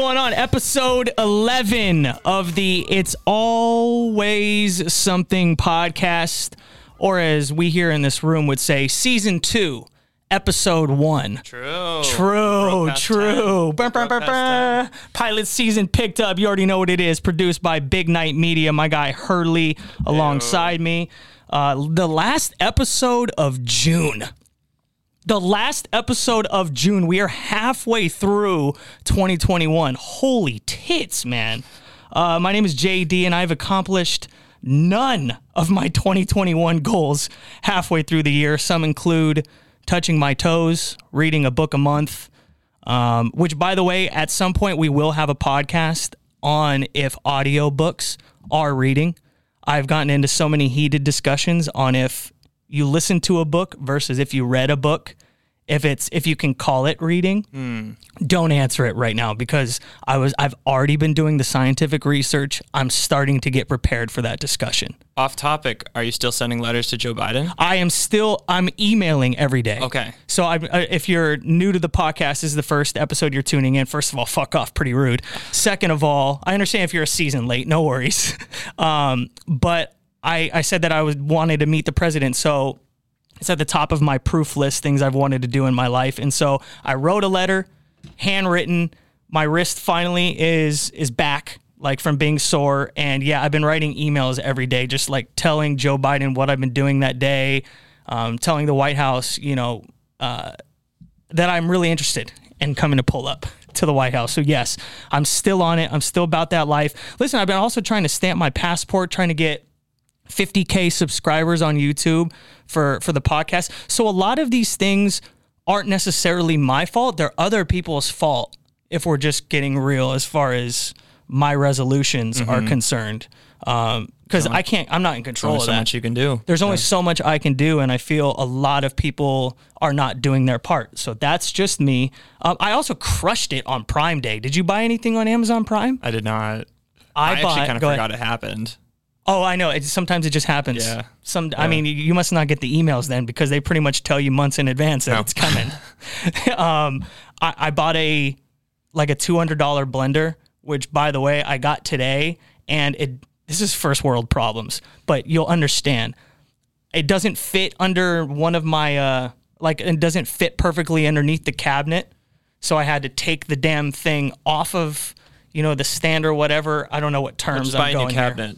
Going on? Episode 11 of the It's Always Something podcast, or as we here in this room would say, season two, episode one. True. True, true. 10. Brr, brr, Broke brr. Pilot season picked up. You already know what it is. Produced by Big Night Media. My guy Hurley alongside me. Uh, the last episode of June. The last episode of June. We are halfway through 2021. Holy tits, man. Uh, my name is JD, and I've accomplished none of my 2021 goals halfway through the year. Some include touching my toes, reading a book a month, um, which, by the way, at some point we will have a podcast on if audiobooks are reading. I've gotten into so many heated discussions on if you listen to a book versus if you read a book. If it's if you can call it reading, don't answer it right now because I was I've already been doing the scientific research. I'm starting to get prepared for that discussion. Off topic. Are you still sending letters to Joe Biden? I am still I'm emailing every day. Okay. So I, uh, if you're new to the podcast, this is the first episode you're tuning in. First of all, fuck off, pretty rude. Second of all, I understand if you're a season late, no worries. Um, but I I said that I was wanted to meet the president, so it's at the top of my proof list things I've wanted to do in my life, and so I wrote a letter, handwritten. My wrist finally is is back like from being sore. And yeah i've been writing emails every day just like telling joe biden what i've been doing that day um, telling the white house you know uh, that i'm really interested in coming to pull up to the white house. So yes i'm still on it. I'm still about that life. Listen i've been also trying to stamp my passport trying to get 50k subscribers on YouTube for for the podcast. So a lot of these things aren't necessarily my fault. They're other people's fault if we're just getting real as far as my resolutions are concerned. Um because I can't I'm not in control Only of so that. much you can do. There's only so much I can do, and I feel a lot of people are not doing their part. So that's just me. Um, I also crushed it on Prime Day. Did you buy anything on Amazon Prime? I did not. I, I, bought. actually kind of go ahead. forgot it happened. Oh, I know. It, sometimes it just happens. Yeah. Some. I mean, you- you must not get the emails then because they pretty much tell you months in advance that No. it's coming. um, I, I bought a like a two hundred dollar blender, which by the way I got today, and it this is first world problems, but you'll understand. It doesn't fit under one of my uh like it doesn't fit perfectly underneath the cabinet, so I had to take the damn thing off of you know the stand or whatever. I don't know what terms I'm buy a new going here.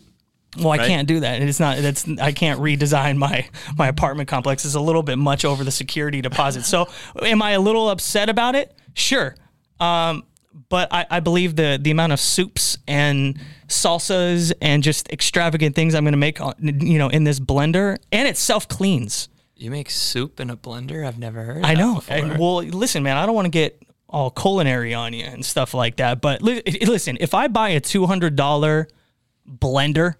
Well, I right? can't do that. It's not. That's I can't redesign my my apartment complex. It's a little bit much over the security deposit. So, am I a little upset about it? Sure. Um, but I, I believe the the amount of soups and salsas and just extravagant things I'm going to make, on, you know, in this blender, and it self cleans. You make soup in a blender? I've never heard. I that know. And, well, listen, man, I don't want to get all culinary on you and stuff like that. But li- listen, if I buy a two hundred dollar blender,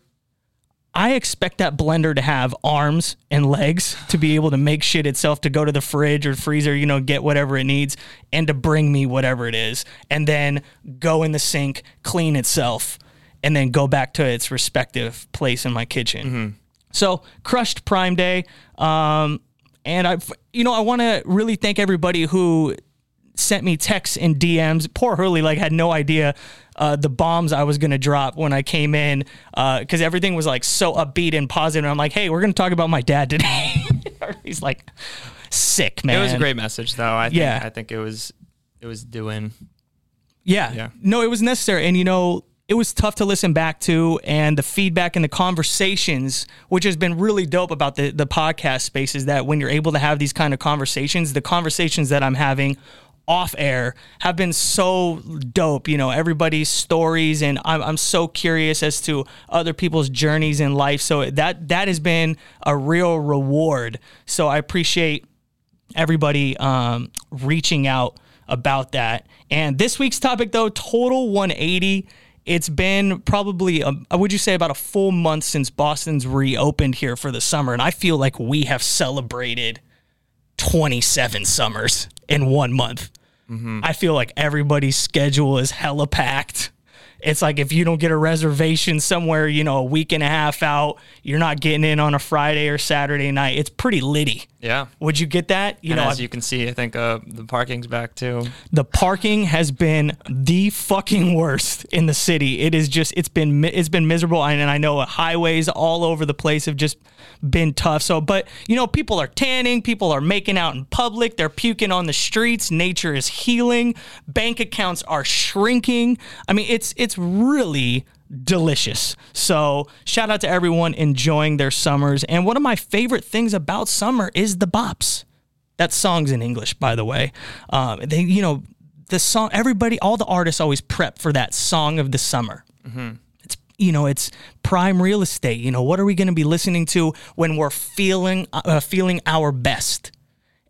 I expect that blender to have arms and legs to be able to make shit itself, to go to the fridge or freezer, you know, get whatever it needs, and to bring me whatever it is, and then go in the sink, clean itself, and then go back to its respective place in my kitchen. So crushed Prime Day, um, and I, you know, I want to really thank everybody who sent me texts and DMs. Poor Hurley like had no idea uh, the bombs I was gonna drop when I came in because everything was like so upbeat and positive. And I'm like, hey, we're gonna talk about my dad today. He's like sick, man. It was a great message, though. I think, Yeah. I think it was. It was doing. Yeah. Yeah. No, it was necessary. And, you know, it was tough to listen back to and the feedback and the conversations, which has been really dope about the, the podcast space is that when you're able to have these kind of conversations, the conversations that I'm having off air have been so dope. You know, everybody's stories, and I'm, I'm so curious as to other people's journeys in life. So that that has been a real reward. So I appreciate everybody um, reaching out about that. And this week's topic, though, total 180. It's been probably, a, would you say, about a full month since Boston's reopened here for the summer. And I feel like we have celebrated 27 summers in one month. Mm-hmm. I feel like everybody's schedule is hella packed. It's like if you don't get a reservation somewhere, you know, a week and a half out, you're not getting in on a Friday or Saturday night. It's pretty litty Yeah. Would you get that? You and know, as I've- you can see, I think uh, the parking's back too. the parking has been the fucking worst in the city. It is just it's been it's been miserable, and I know highways all over the place have just been tough. So, but you know, people are tanning, people are making out in public, they're puking on the streets. Nature is healing. Bank accounts are shrinking. I mean, it's it's really delicious. So, shout out to everyone enjoying their summers. And one of my favorite things about summer is the bops. That song's in English, by the way. Um, they, you know, the song. Everybody, all the artists always prep for that song of the summer. It's you know, it's prime real estate. You know, what are we going to be listening to when we're feeling uh, feeling our best?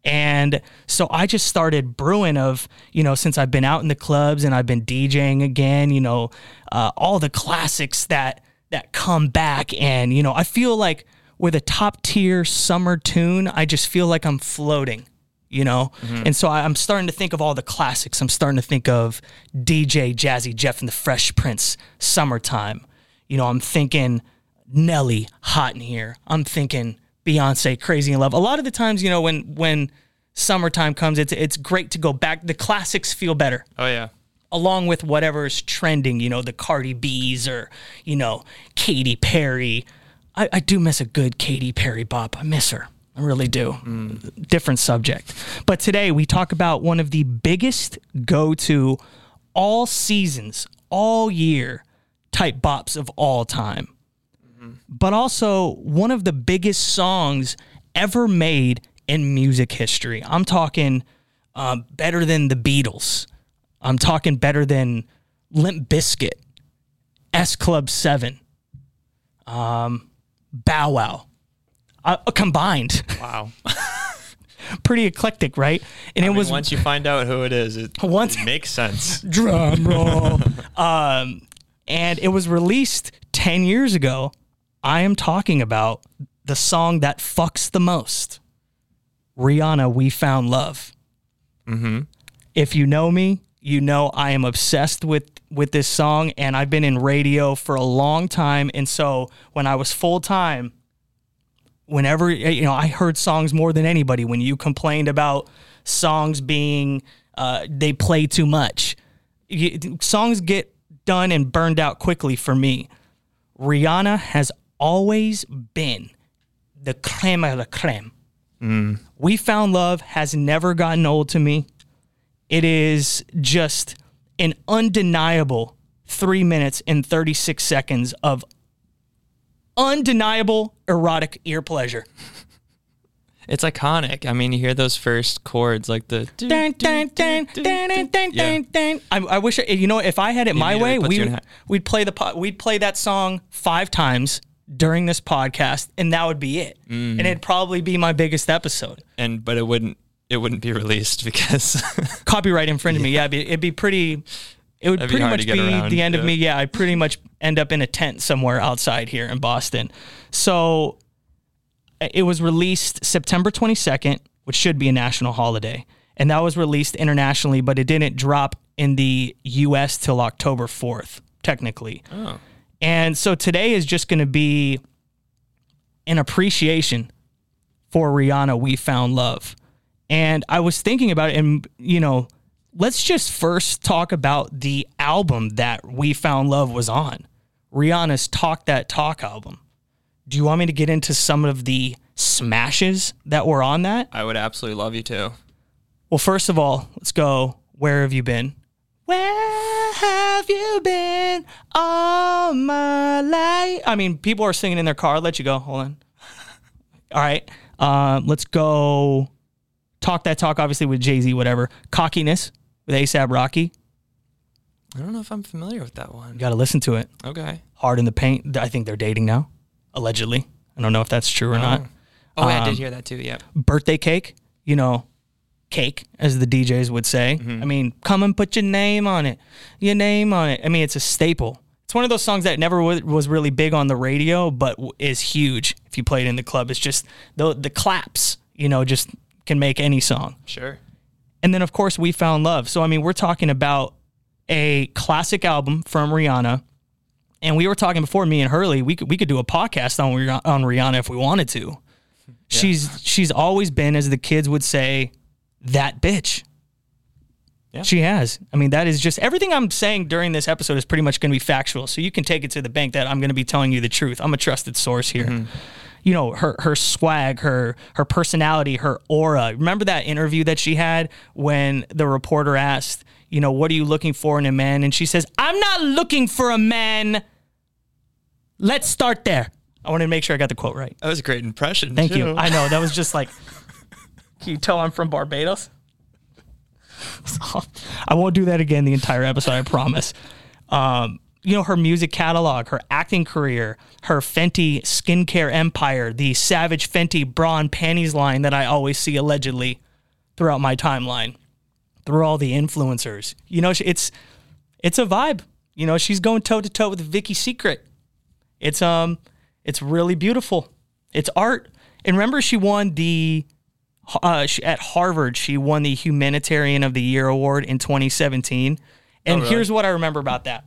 And so I just started brewing of, you know, since I've been out in the clubs and I've been DJing again, you know, uh, all the classics that that come back and, you know, I feel like with a top tier summer tune, I just feel like I'm floating, you know? And so I- I'm starting to think of all the classics. I'm starting to think of DJ Jazzy Jeff and the Fresh Prince, Summertime. You know, I'm thinking Nelly, Hot in Here. I'm thinking Beyonce, Crazy in Love. A lot of the times, you know, when when summertime comes, it's it's great to go back. The classics feel better Oh yeah. along with whatever is trending, you know, the Cardi B's or, you know, Katy Perry. I, I do miss a good Katy Perry bop. I miss her. I really do. Mm. Different subject. But today we talk about one of the biggest go to all seasons, all year type bops of all time. But also one of the biggest songs ever made in music history. I'm talking um, better than the Beatles. I'm talking better than Limp Bizkit, S Club 7, um, Bow Wow. Uh, combined. Wow. Pretty eclectic, right? And I it mean, was once you find out who it is, it, Once- it makes sense. drum roll. um, and it was released 10 years ago. I am talking about the song that fucks the most Rihanna, We Found Love. Mm-hmm. If you know me, you know I am obsessed with with this song and I've been in radio for a long time and so when I was full time whenever you know I heard songs more than anybody when you complained about songs being uh, they play too much you, songs get done and burned out quickly for me Rihanna has always been the creme of the creme we found love has never gotten old to me it is just an undeniable three minutes and 36 seconds of undeniable erotic ear pleasure. It's iconic. I mean, you hear those first chords, like the. Yeah. I, I wish you know if I had it my way, we would, we'd play the we'd play that song five times during this podcast, and that would be it. Mm. And it'd probably be my biggest episode. And but it wouldn't. It wouldn't be released because. copyright infringement. Yeah, it'd be, it'd be pretty. It would That'd pretty hard much be around, the end of me. Yeah, I pretty much end up in a tent somewhere outside here in Boston. So it was released September 22nd, which should be a national holiday, and that was released internationally, but it didn't drop in the U.S. till October 4th, technically. oh. And so today is just going to be an appreciation for Rihanna, We Found Love. And I was thinking about it, and, you know, let's just first talk about the album that We Found Love was on Rihanna's Talk That Talk album. Do you want me to get into some of the smashes that were on that? I would absolutely love you to. Well, first of all, let's go. Where have you been? Where have you been all my life? I mean, people are singing in their car. I'll let you go. Hold on. All right. Um, let's go. Talk that talk, obviously, with Jay Z, whatever. Cockiness with ASAP Rocky. I don't know if I'm familiar with that one. You got to listen to it. Okay. Hard in the Paint. I think they're dating now, allegedly. I don't know if that's true or not. Oh, yeah, I Um, did hear that too. Yep. birthday cake, you know, cake, as the DJs would say. Mm-hmm. I mean, come and put your name on it, your name on it. I mean, it's a staple. It's one of those songs that never wa- was really big on the radio, but w- is huge if you play it in the club. It's just the the claps, you know, just can make any song. Sure. And then, of course, we found love. So, I mean, we're talking about a classic album from Rihanna. And we were talking before me and Hurley, we could we could do a podcast on on Rihanna if we wanted to. She's she's always been, as the kids would say, that bitch. Yeah. She has. I mean, that is just everything I'm saying during this episode is pretty much going to be factual. So you can take it to the bank that I'm going to be telling you the truth. I'm a trusted source here. Mm-hmm. You know, her her swag, her her personality, her aura. Remember that interview that she had when the reporter asked, you know, what are you looking for in a man? And she says, I'm not looking for a man. Let's start there. I wanted to make sure I got the quote right. That was a great impression. Thank you. I know that was just like. Can you tell I'm from Barbados? I won't do that again the entire episode. I promise. Um, you know her music catalog, her acting career, her Fenty skincare empire, the Savage Fenty bra and panties line that I always see allegedly throughout my timeline, through all the influencers. You know, it's it's a vibe. You know, she's going toe to toe with Vicky Secret. It's um, it's really beautiful. It's art. And remember, she won the uh, she, at Harvard. She won the Humanitarian of the Year award in 2017. And really? here's what I remember about that.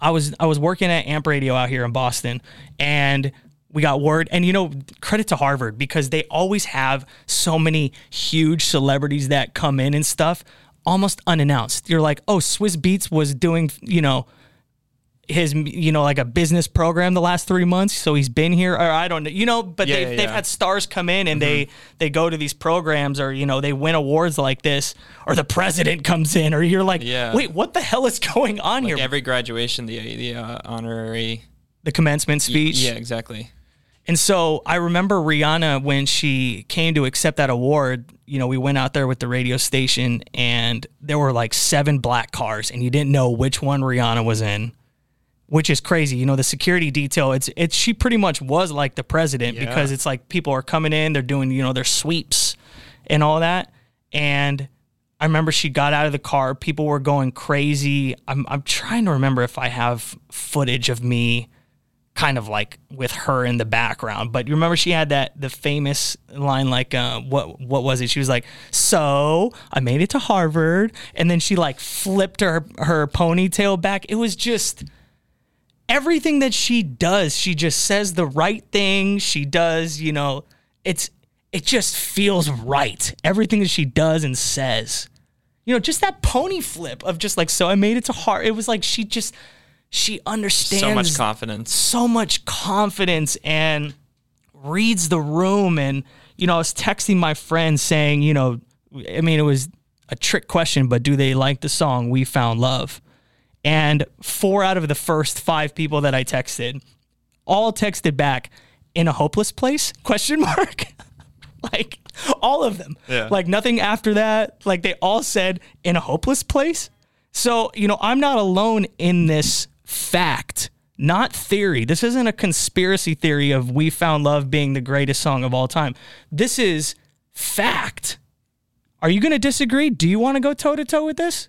I was I was working at Amp Radio out here in Boston, and we got word. And you know, credit to Harvard because they always have so many huge celebrities that come in and stuff almost unannounced. You're like, oh, Swizz Beatz was doing, you know, his you know like a business program the last three months so he's been here or i don't know you know but Yeah, they've, yeah, they've. Mm-hmm. had stars come in and they they go to these programs or you know they win awards like this or the president comes in or you're like Yeah. wait what the hell is going on here every graduation, the the uh, honorary. the commencement speech Yeah, exactly. And so I remember Rihanna when she came to accept that award, you know, we went out there with the radio station and there were like seven black cars and you didn't know which one Rihanna was in, which is crazy. You know, the security detail, it's it's she pretty much was like the president Yeah. because it's like people are coming in, they're doing, you know, their sweeps and all that. And I remember she got out of the car, people were going crazy. I'm I'm trying to remember if I have footage of me kind of like with her in the background. But you remember she had that the famous line like uh, what what was it? She was like, "So I made it to Harvard," and then she like flipped her her ponytail back. It was just everything that she does. She just says the right thing. She does, you know, it's it just feels right. Everything that she does and says. You know, just that pony flip of just like, so I made it to heart. It was like she just she understands So much confidence. so much confidence and reads the room. And, you know, I was texting my friend saying, you know, I mean, it was a trick question, but do they like the song We Found Love? And four out of the first five people that I texted all texted back in a hopeless place? Question mark. Like all of them. Yeah. like nothing after that. Like they all said in a hopeless place? So you know i'm not alone in this fact not theory. This isn't a conspiracy theory of we found love being the greatest song of all time. This is fact. Are you going to disagree? Do you want to go toe to toe with this?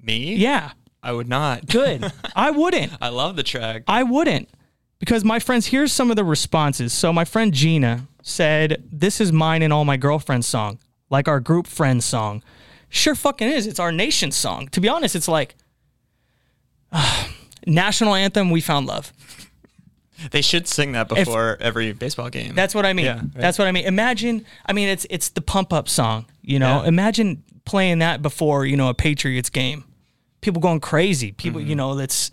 Me? yeah I would not. good i wouldn't I love the track. I wouldn't. Because my friends, here's some of the responses. So my friend Gina said, This is mine and all my girlfriends song, like our group friends song. Sure fucking is. It's our nation song. To be honest, it's like national anthem, we found love. They should sing that before every baseball game. That's what I mean. Yeah, right. That's what I mean. Imagine, I mean, it's it's the pump up song, you know. Yeah. Imagine playing that before, you know, a Patriots game. People going crazy. People, Mm-hmm. you know, that's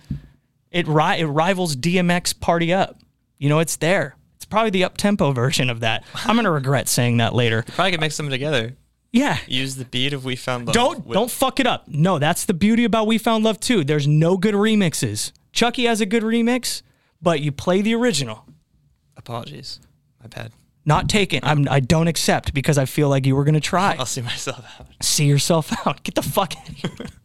it ri- it rivals DMX Party Up. You know, it's there. It's probably the up tempo version of that. I'm gonna regret saying that later. Probably could mix them together. Yeah. Use the beat of "We Found Love." Don't with- don't fuck it up. No, that's the beauty about We Found Love too. There's no good remixes. Chuckie has a good remix, but you play the original. Apologies. My bad. Not taken. I'm I don't accept because I feel like you were gonna try. I'll see myself out. see yourself out. Get the fuck out of here.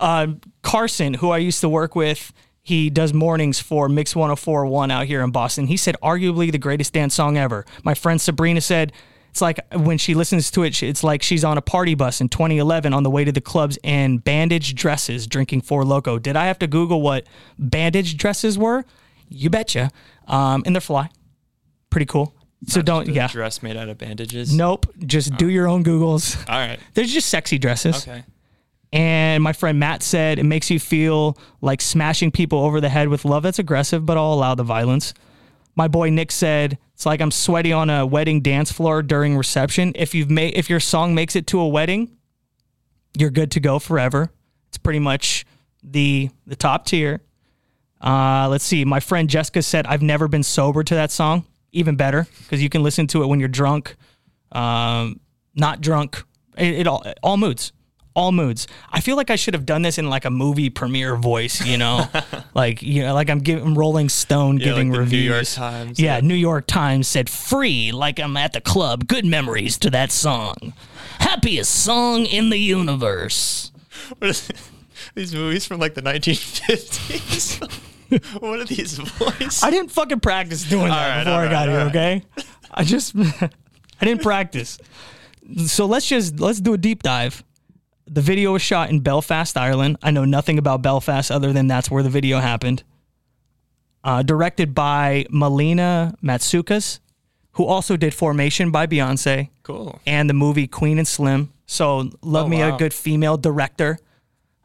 um, Carson, who I used to work with, he does mornings for Mix 1041 out here in Boston. He said, arguably the greatest dance song ever. My friend Sabrina said, it's like when she listens to it, it's like she's on a party bus in 2011 on the way to the clubs in bandage dresses drinking Four Loco. Did I have to Google what bandage dresses were? You betcha. Um, and they're fly. Pretty cool. So don't, The yeah. Dress made out of bandages. Nope. Just do your own Googles. All right. They're just sexy dresses. Okay. And my friend Matt said it makes you feel like smashing people over the head with love that's aggressive, but I'll allow the violence. My boy Nick said It's like I'm sweaty on a wedding dance floor during reception. If you've made if your song makes it to a wedding, you're good to go forever. It's pretty much the the top tier. Uh, let's see. My friend Jessica said I've never been sober to that song. Even better because you can listen to it when you're drunk, um, not drunk. It, it all all moods, all moods. I feel like I should have done this in like a movie premiere voice. You know, like you know, like I'm giving Rolling Stone Yeah, giving like the New. York Times, Yeah, yeah. New York Times said free, like I'm at the club. Good memories to that song. Happiest song in the universe. What is these movies from like the 1950s? what are these voices? I didn't fucking practice doing that right, before all I got right, here, okay? I just I didn't practice. So let's just let's do a deep dive. The video was shot in Belfast, Ireland. I know nothing about Belfast other than that's where the video happened. Uh, directed by Melina Matsoukas, who also did Formation by Beyonce Cool. and the movie Queen and Slim. So love Oh, me a good female director.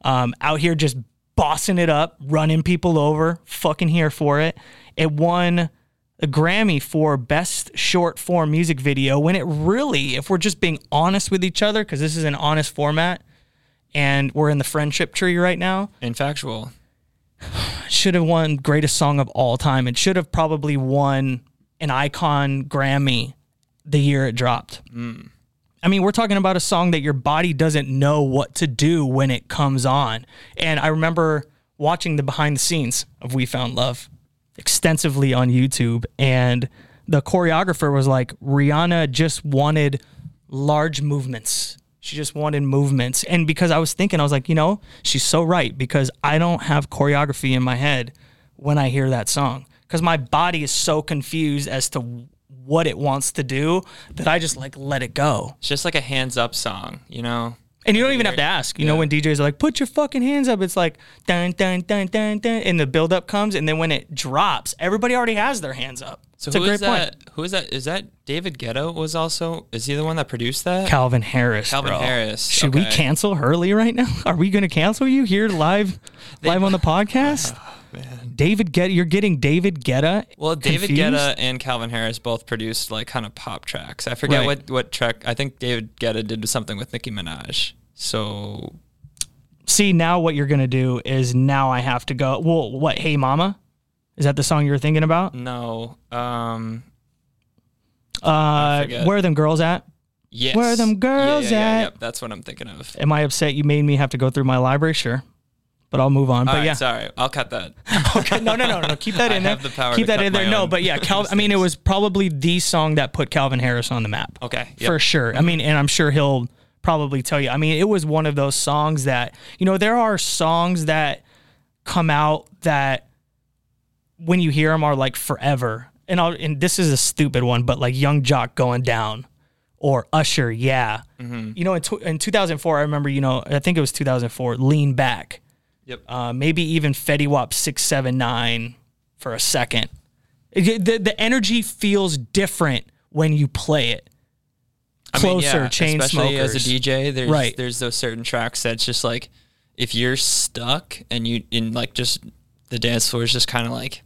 Um, out here just bossing it up, running people over. Fucking here for it. It won a Grammy for best short form music video. When it really, if we're just being honest with each other, because this is an honest format, and we're in the friendship tree right now, And factual. should have won greatest song of all time. It should have probably won an icon Grammy the year it dropped. Hmm. I mean, we're talking about a song that your body doesn't know what to do when it comes on. And I remember watching the behind the scenes of We Found Love extensively on YouTube. And the choreographer was like, Rihanna just wanted large movements. She just wanted movements. And because I was thinking, I was like, you know, she's so right because I don't have choreography in my head when I hear that song because my body is so confused as to what it wants to do that I just like let it go. It's just like a hands up song, you know? And you don't even have to ask. You know, when DJs are like, put your fucking hands up, it's like dun dun dun dun dun and the build up comes and then when it drops, everybody already has their hands up. So who is point. that? Who is that? Is that David Guetta was also is he the one that produced that? Calvin Harris. Calvin bro. Harris, Should we cancel Hurley right now? Are we going to cancel you here live, live on the podcast? Oh, David Guetta, you're getting David Guetta. well, David confused? Guetta and Calvin Harris both produced like kind of pop tracks. I forget Right. what what track. I think David Guetta did something with Nicki Minaj. So See, now what you're going to do is now I have to go. Well, what? Hey, Mama? Is that the song you were thinking about? no, um, Uh, where are them girls at? yes, Where are them girls yeah, yeah, at? yep, that's what I'm thinking of. Am I upset you made me have to go through my library? Sure. But I'll move on. All but right, yeah. sorry, I'll cut that. Okay, no, no, no, no. Keep that in there. have the power Keep that in there. No, but yeah, Cal- I mean, it was probably the song that put Calvin Harris on the map. Okay, yep. for sure. I mean, and I'm sure he'll probably tell you. I mean, it was one of those songs that you know there are songs that come out that when you hear them are like forever. And I'll, and this is a stupid one, but like Yung Joc going down or Usher, yeah. Mm-hmm. You know, in, tw- in 2004, I remember, you know, I think it was 2004, Lean Back. Yep. Uh, maybe even Fetty Wap 679 for a second. It- the, the energy feels different when you play it. I mean, Closer, yeah, chain especially as a. DJ, there's Right. there's those certain tracks that's just like if you're stuck and you in like just the dance floor is just kind of like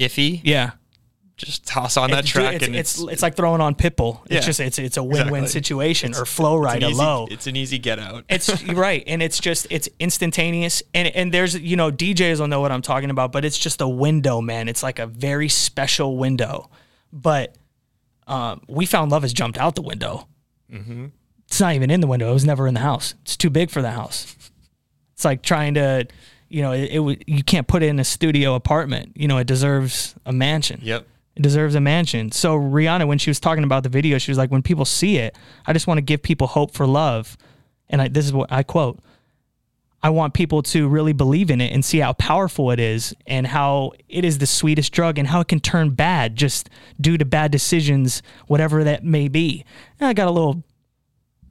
iffy, Yeah. just toss on that It's- track it's, and it's, it's it's like throwing on Pitbull. It's Yeah. just it's it's a win-win Exactly. situation or Flo Rida easy, low. It's an easy get out. It's right, and it's just it's instantaneous, and and there's you know DJs will know what I'm talking about, but it's just a window, man. It's like a very special window, but um, we found love has jumped out the window. It's not even in the window. It was never in the house. It's too big for the house. It's like trying to, you know, it, it you can't put it in a studio apartment. You know, it deserves a mansion. yep. It deserves a mansion. So Rihanna, when she was talking about the video, she was like, "When people see it, I just want to give people hope for love." And I, this is what I quote: "I want people to really believe in it and see how powerful it is, and how it is the sweetest drug, and how it can turn bad just due to bad decisions, whatever that may be." And I got a little,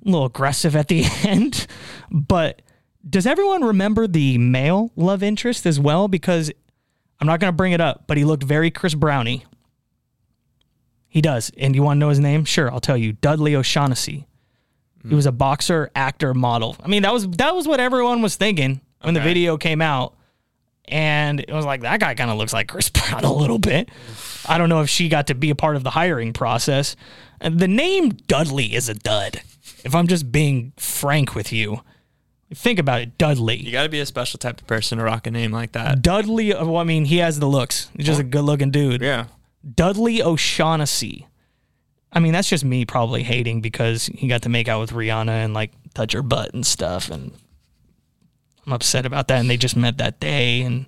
little aggressive at the end, but does everyone remember the male love interest as well? Because I'm not going to bring it up, but he looked very Chris Brownie. He does. And you want to know his name? Sure, I'll tell you. Dudley O'Shaughnessy. He was a boxer, actor, model. I mean, that was that was what everyone was thinking when the video came out. and it was like that guy kind of looks like Chris Brown a little bit. I don't know if she got to be a part of the hiring process. And the name Dudley is a dud. If I'm just being frank with you, think about it, Dudley. You got to be a special type of person to rock a name like that. Dudley. Uh, well, I mean, he has the looks. He's just a good-looking dude. Yeah. Dudley O'Shaughnessy. I mean, that's just me probably hating because he got to make out with Rihanna and like touch her butt and stuff. And I'm upset about that. And they just met that day. And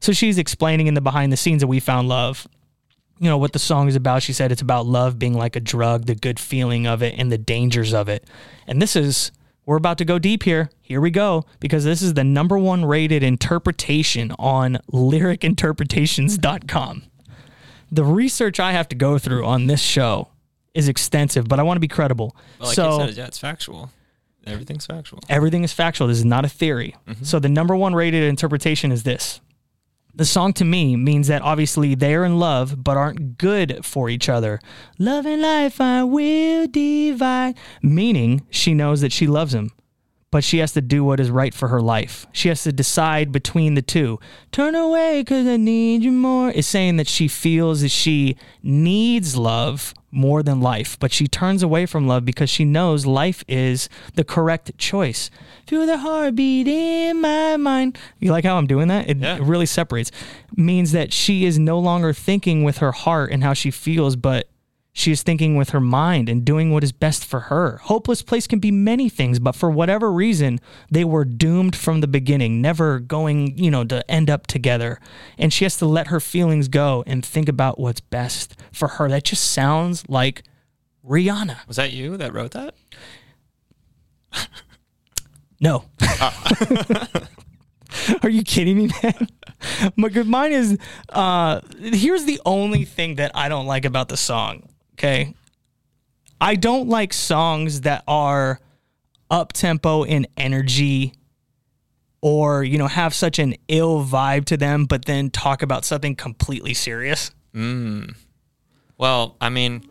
so she's explaining in the behind the scenes that we found love, you know, what the song is about. She said it's about love being like a drug, the good feeling of it, and the dangers of it. And this is, we're about to go deep here. Here we go, because this is the number one rated interpretation on lyricinterpretations.com the research I have to go through on this show is extensive, but I want to be credible. Well, like so you said, yeah, it's factual. Everything's factual. everything is factual. This is not a theory. Mm-hmm. So the number one rated interpretation is this. The song to me means that obviously they're in love but aren't good for each other. Love and life I will divide. Meaning she knows that she loves him, but she has to do what is right for her life. She has to decide between the two. Turn away because I need you more. Is saying that she feels that she needs love more than life, but she turns away from love because she knows life is the correct choice. Feel the heartbeat in my mind. You like how I'm doing that? It, Yeah. it really separates. Means that she is no longer thinking with her heart and how she feels, but she is thinking with her mind and doing what is best for her. Hopeless place can be many things, but for whatever reason, they were doomed from the beginning, never going, you know, to end up together. And she has to let her feelings go and think about what's best for her. That just sounds like Rihanna. Was that you that wrote that? No. Are you kidding me, man? My good mine is uh here's the only thing that I don't like about the song. Okay. I don't like songs that are up tempo in energy or, you know, have such an ill vibe to them, but then talk about something completely serious. Well, I mean,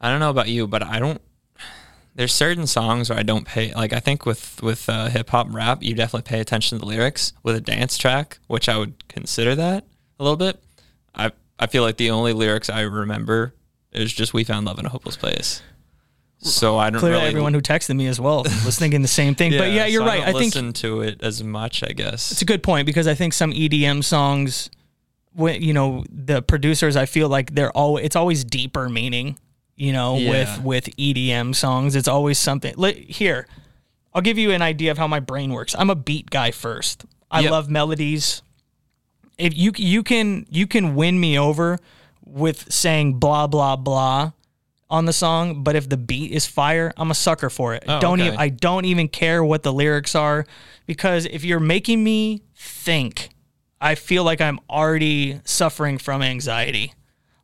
I don't know about you, but I don't. There's certain songs where I don't pay. Like I think with with uh, hip hop and rap, you definitely pay attention to the lyrics. With a dance track, which I would consider that a little bit. I I feel like the only lyrics I remember is just "We found love in a hopeless place." So I don't Clearly really. everyone who texted me as well was thinking the same thing. but yeah, you're so right. I, I think listen to it as much. I guess. It's a good point because I think some EDM songs, when you know the producers, I feel like they're all it's always deeper meaning. You know, Yeah. with with EDM songs, it's always something. Here, I'll give you an idea of how my brain works. I'm a beat guy first. I Yep. love melodies. If you you can you can win me over with saying blah blah blah on the song, but if the beat is fire, I'm a sucker for it. Oh, don't okay. even I don't even care what the lyrics are because if you're making me think, I feel like I'm already suffering from anxiety.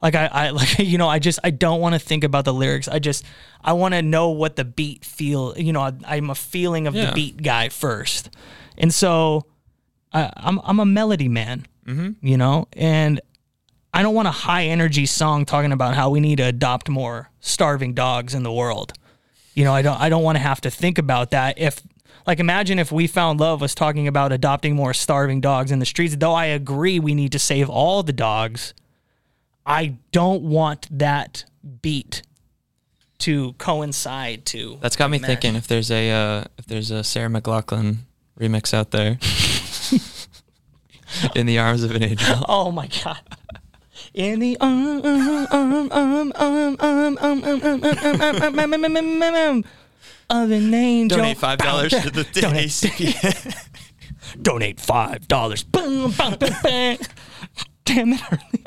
Like I, I like you know I just I don't want to think about the lyrics. I just I want to know what the beat feel. You know I, I'm a feeling of the beat guy first, and so I, I'm I'm a melody man. Mm-hmm. You know, and I don't want a high energy song talking about how we need to adopt more starving dogs in the world. You know, I don't I don't want to have to think about that if like imagine if we found love was talking about adopting more starving dogs in the streets though I agree we need to save all the dogs. I don't want that beat to coincide to That's got me mesh. thinking if there's a uh, if there's a Sarah McLachlan remix out there. In the arms of an angel. Oh my god. In the um um um um um um um um um um um um um um um um of an angel. Donate five dollars to the Donate. ACP. Donate five dollars. Boom, bum, bum, bum. Damn it, Harley.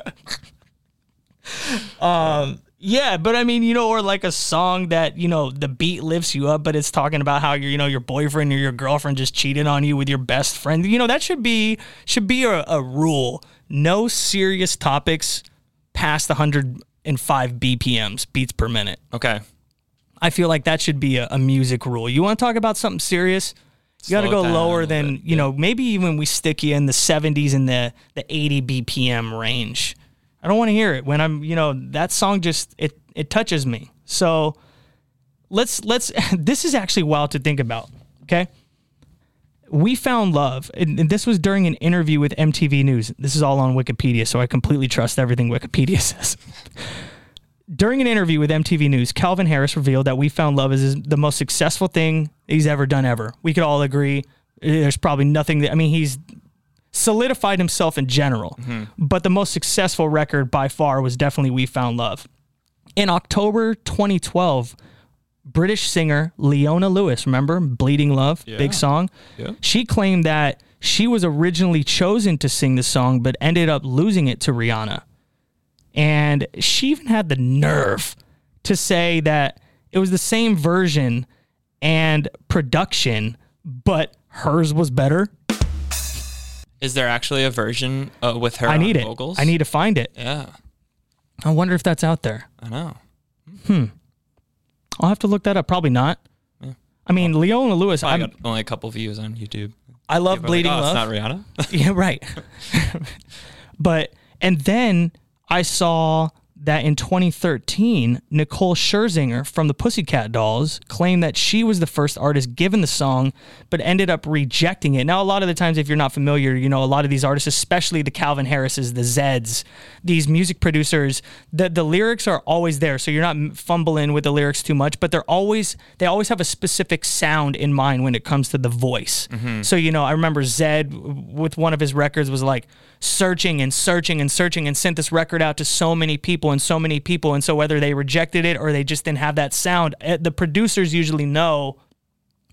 um, yeah, but I mean, you know, or like a song that you know the beat lifts you up, but it's talking about how your you know your boyfriend or your girlfriend just cheated on you with your best friend. You know, that should be should be a, a rule. No serious topics past 105 BPMs beats per minute. Okay. I feel like that should be a, a music rule. You want to talk about something serious? You got to go it down a lower than bit, you know. Maybe even we stick you in the 70s and the the 80 BPM range. I don't want to hear it when I'm you know that song just it it touches me. So let's let's. This is actually wild to think about. Okay, We found love, and this was during an interview with MTV News. This is all on Wikipedia, so I completely trust everything Wikipedia says. during an interview with MTV News, Calvin Harris revealed that We Found Love is the most successful thing he's ever done ever. We could all agree. Eh, there's probably nothing that, I mean, he's solidified himself in general, mm-hmm. but the most successful record by far was definitely We Found Love. In October 2012, British singer Leona Lewis, remember Bleeding Love, big song? Yeah. She claimed that she was originally chosen to sing the song, but ended up losing it to Rihanna. And she even had the nerve to say that it was the same version and production, but hers was better. Is there actually a version uh, with her I need on it. vocals? I need to find it. Yeah, I wonder if that's out there. I know. I'll have to look that up. Probably not. I mean, Leona Lewis. I got only a couple views on YouTube. I love People are like, Bleeding oh, Love. It's not Rihanna. yeah, right. but and then I saw that in 2013, Nicole Scherzinger from the Pussycat Dolls claimed that she was the first artist given the song, but ended up rejecting it. Now, a lot of the times, if you're not familiar, you know, a lot of these artists, especially the Calvin Harrises, the Zedds, these music producers, the, the lyrics are always there. So you're not fumbling with the lyrics too much, but they're always, they always have a specific sound in mind when it comes to the voice. Mm-hmm. So, you know, I remember Zedd with one of his records was like searching and searching and searching and sent this record out to so many people and so many people. And so whether they rejected it or they just didn't have that sound, eh, the producers usually know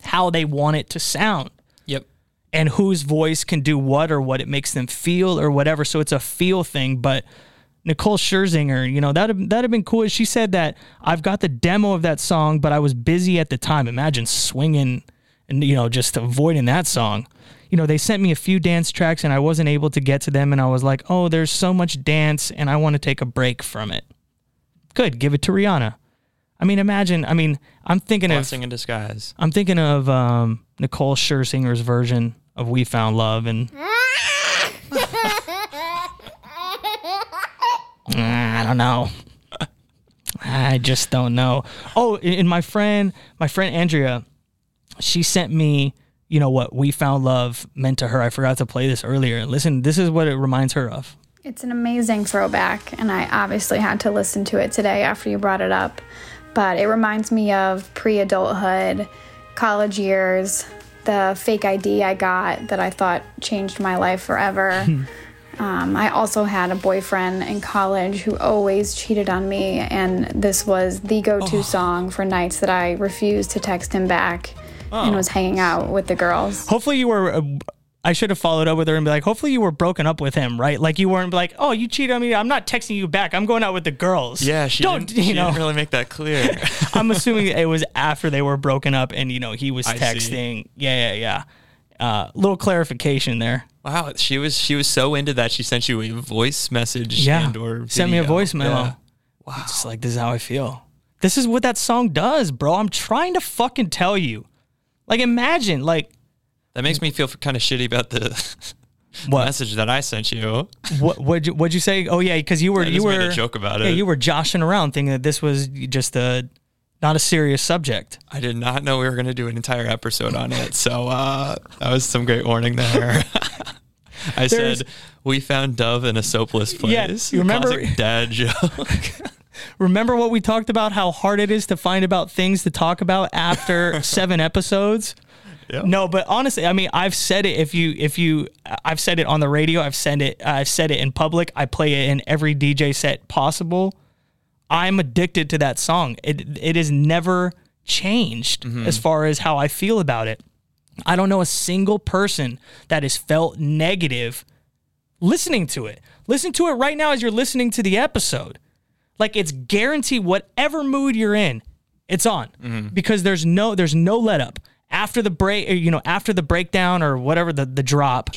how they want it to sound yep. and whose voice can do what or what it makes them feel or whatever. So it's a feel thing. But Nicole Scherzinger, you know, that'd, that'd have been cool. She said that I've got the demo of that song, but I was busy at the time. Imagine swinging and, you know, just avoiding that song. You know, they sent me a few dance tracks and I wasn't able to get to them. And I was like, oh, there's so much dance and I want to take a break from it. Good. Give it to Rihanna. I mean, imagine, I mean, I'm thinking of. Blessing in disguise. I'm thinking of um, Nicole Scherzinger's version of "We Found Love," and I don't know. I just don't know. Oh, and and my friend, my friend Andrea, she sent me, you know what "We Found Love" meant to her. I forgot to play this earlier. Listen, this is what it reminds her of. It's an amazing throwback, and I obviously had to listen to it today after you brought it up. But it reminds me of pre adulthood, college years, the fake ID I got that I thought changed my life forever. um, I also had a boyfriend in college who always cheated on me, and this was the go to song for nights that I refused to text him back and was hanging out with the girls. Hopefully, you were. Uh, I should have followed up with her and be like, hopefully you were broken up with him, right? Like you weren't like, oh, you cheated on me. I'm not texting you back. I'm going out with the girls. Yeah, she don't. didn't, you she know, didn't really make that clear. I'm assuming it was after they were broken up, and you know he was I see. texting. Yeah, yeah, yeah. Uh, little clarification there. wow, she was she was so into that she sent you a voice message. Yeah, and or sent me a video. voice memo. Yeah. Wow, just like this is how I feel. This is what that song does, bro. I'm trying to fucking tell you. Like, imagine, like, That makes me feel kind of shitty about the what? message that I sent you. what what'd you, what'd you say? Oh yeah, because you were you were made a joke about it. Yeah, it. you were joshing around thinking that this was just a not a serious subject. I did not know we were going to do an entire episode on it. So uh, that was some great warning there. I There's- said we found Dove in a soapless place. Yeah, you remember- Classic dad joke. Remember what we talked about? How hard it is to find about things to talk about after seven episodes. Yeah. No, but honestly, I mean, I've said it. If you, if you, I've said it on the radio. I've said it. I've said it in public. I play it in every DJ set possible. I'm addicted to that song. It it has never changed mm-hmm. as far as how I feel about it. I don't know a single person that has felt negative listening to it. Listen to it right now as you're listening to the episode. Like it's guaranteed whatever mood you're in, it's on. Mm-hmm. Because there's no there's no let up. After the break, uh, you know, after the breakdown or whatever the the drop,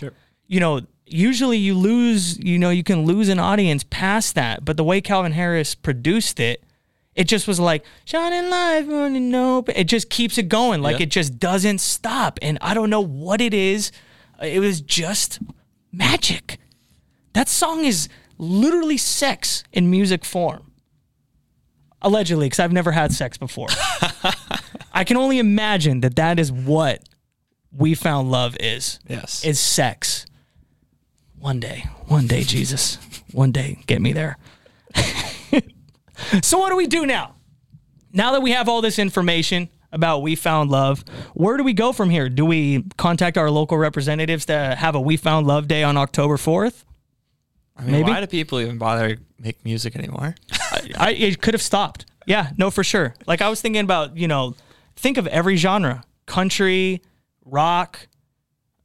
you know, usually you lose, you know, you can lose an audience past that. But the way Calvin Harris produced it, it just was like shining light on the no. It just keeps it going, like Yeah. it just doesn't stop. And I don't know what it is. Uh, it was just magic. That song is literally sex in music form. Allegedly, because I've never had sex before. I can only imagine that that is what We Found Love is. Yes. Is sex. One day, one day, Jesus, one day, get me there. so, what do we do now? Now that we have all this information about We Found Love, where do we go from here? Do we contact our local representatives to have a We Found Love Day on October 4th? I mean, maybe? why do people even bother make music anymore? I, it could have stopped. Yeah, no, for sure. Like I was thinking about, you know, think of every genre: country, rock,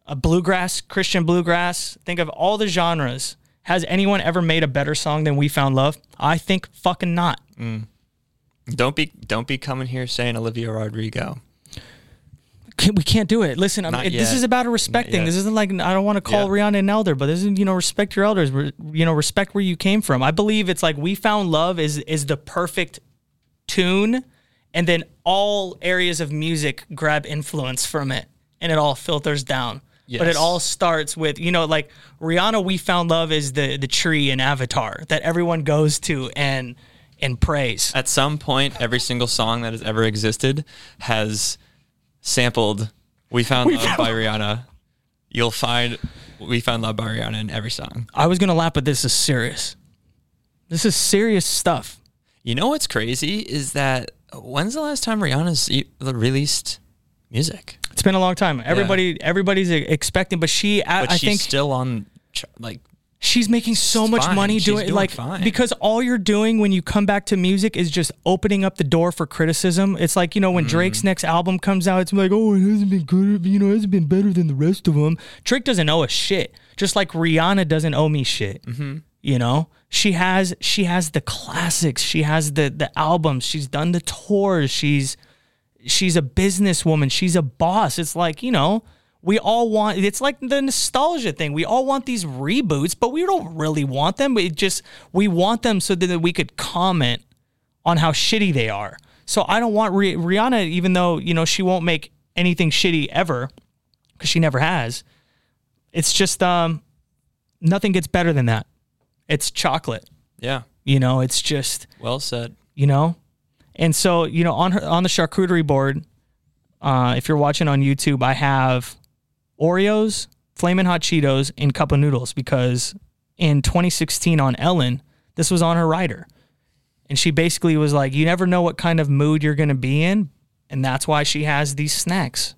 a bluegrass, Christian bluegrass. Think of all the genres. Has anyone ever made a better song than "We Found Love"? I think fucking not. Mm. don't be don't be coming here saying Olivia Rodrigo. Can't- We can't do it. Listen, I'm, Not it- this is about a respect Not thing. yet. This isn't like I don't want to call Yeah. Rihanna an elder, but this is you know respect your elders. You know respect where you came from. I believe it's like "We Found Love" is is the perfect tune, and then all areas of music grab influence from it, and it all filters down. But it all starts with you know like Rihanna. "We Found Love" is the the tree in Avatar that everyone goes to and and praise. At some point, every single song that has ever existed has sampled "We Found Love" by Rihanna. You'll find "We Found Love" by Rihanna in every song. I was gonna laugh, but this is serious. This is serious stuff. You know what's crazy is that when's the last time Rihanna's e- released music? It's been a long time. Everybody, everybody's expecting, but she, I, But I she's think still on ch- like she's making so much fine. money She's doing, doing like fine. because all you're doing when you come back to music is just opening up the door for criticism. It's like you know Mm. when Drake's next album comes out, it's like oh it hasn't been good, you know, it hasn't been better than the rest of them. Drake doesn't owe a shit, just like Rihanna doesn't owe me shit. Mm-hmm. You know, she has she has the classics, she has the the albums, she's done the tours, she's she's a businesswoman, she's a boss. It's like, you know, we all want it's like the nostalgia thing. We all want these reboots, but we don't really want them. We just we want them so that we could comment on how shitty they are. So I don't want Rih- Rihanna even though, you know, she won't make anything shitty ever cuz she never has. It's just um nothing gets better than that. It's chocolate. yeah. You know, it's just Well said. you know and so you know on her on the charcuterie board uh, if you're watching on youtube i have oreos flamin' hot cheetos and cup of noodles because in 2016 on ellen this was on her rider and she basically was like you never know what kind of mood you're going to be in and that's why she has these snacks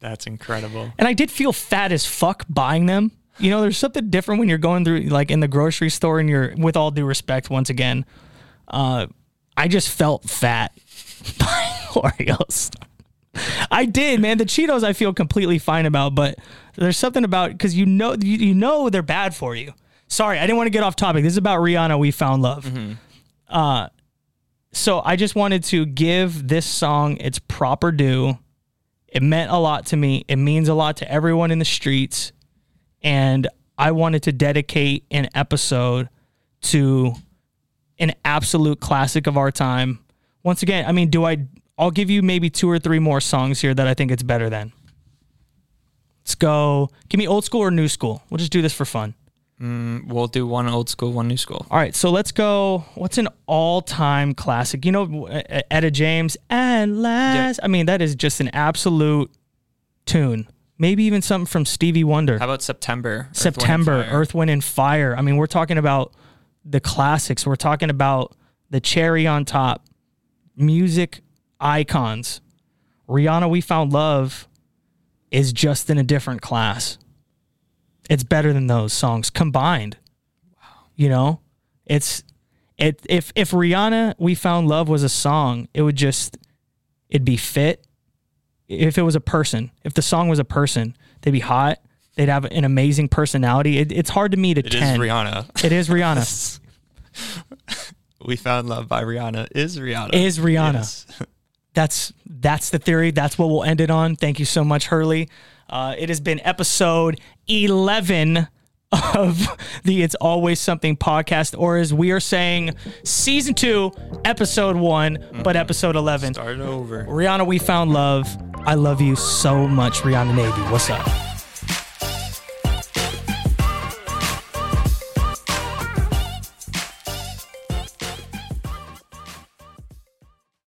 That's incredible. and I did feel fat as fuck buying them. You know, there's something different when you're going through like in the grocery store and you're with all due respect once again. Uh I just felt fat buying Oreos. I did, man. The Cheetos I feel completely fine about, but there's something about because you know you, you know they're bad for you. Sorry, I didn't want to get off topic. This is about Rihanna. We found love. Uh, so I just wanted to give this song its proper due. It meant a lot to me. It means a lot to everyone in the streets. And I wanted to dedicate an episode to an absolute classic of our time. Once again, I mean, do I I'll give you maybe two or three more songs here that I think it's better than. Let's go. Give me old school or new school. We'll just do this for fun. Mm, we'll do one old school, one new school. All right, so let's go. What's an all-time classic? You know, Etta James. At Last, I mean, that is just an absolute tune. Maybe even something from Stevie Wonder. How about September? Earth, Wind, September, Fire? Earth, Wind, and Fire. I mean, we're talking about the classics. We're talking about the cherry on top, music icons. Rihanna, We Found Love is just in a different class. It's better than those songs combined. You know, it's it. If if Rihanna, We Found Love was a song, it would just it'd be fit. If it was a person, if the song was a person, they'd be hot. They'd have an amazing personality. It, it's hard to meet a It is ten. Rihanna. It is Rihanna. we found love by Rihanna. Is Rihanna? Is Rihanna. Yes. that's that's the theory. That's what we'll end it on. Thank you so much, Hurley. Uh, it has been episode eleven of the It's Always Something podcast, or as we are saying, season two, episode one, but episode eleven. Start over. Rihanna, we found love. I love you so much, Rihanna Navy. What's up?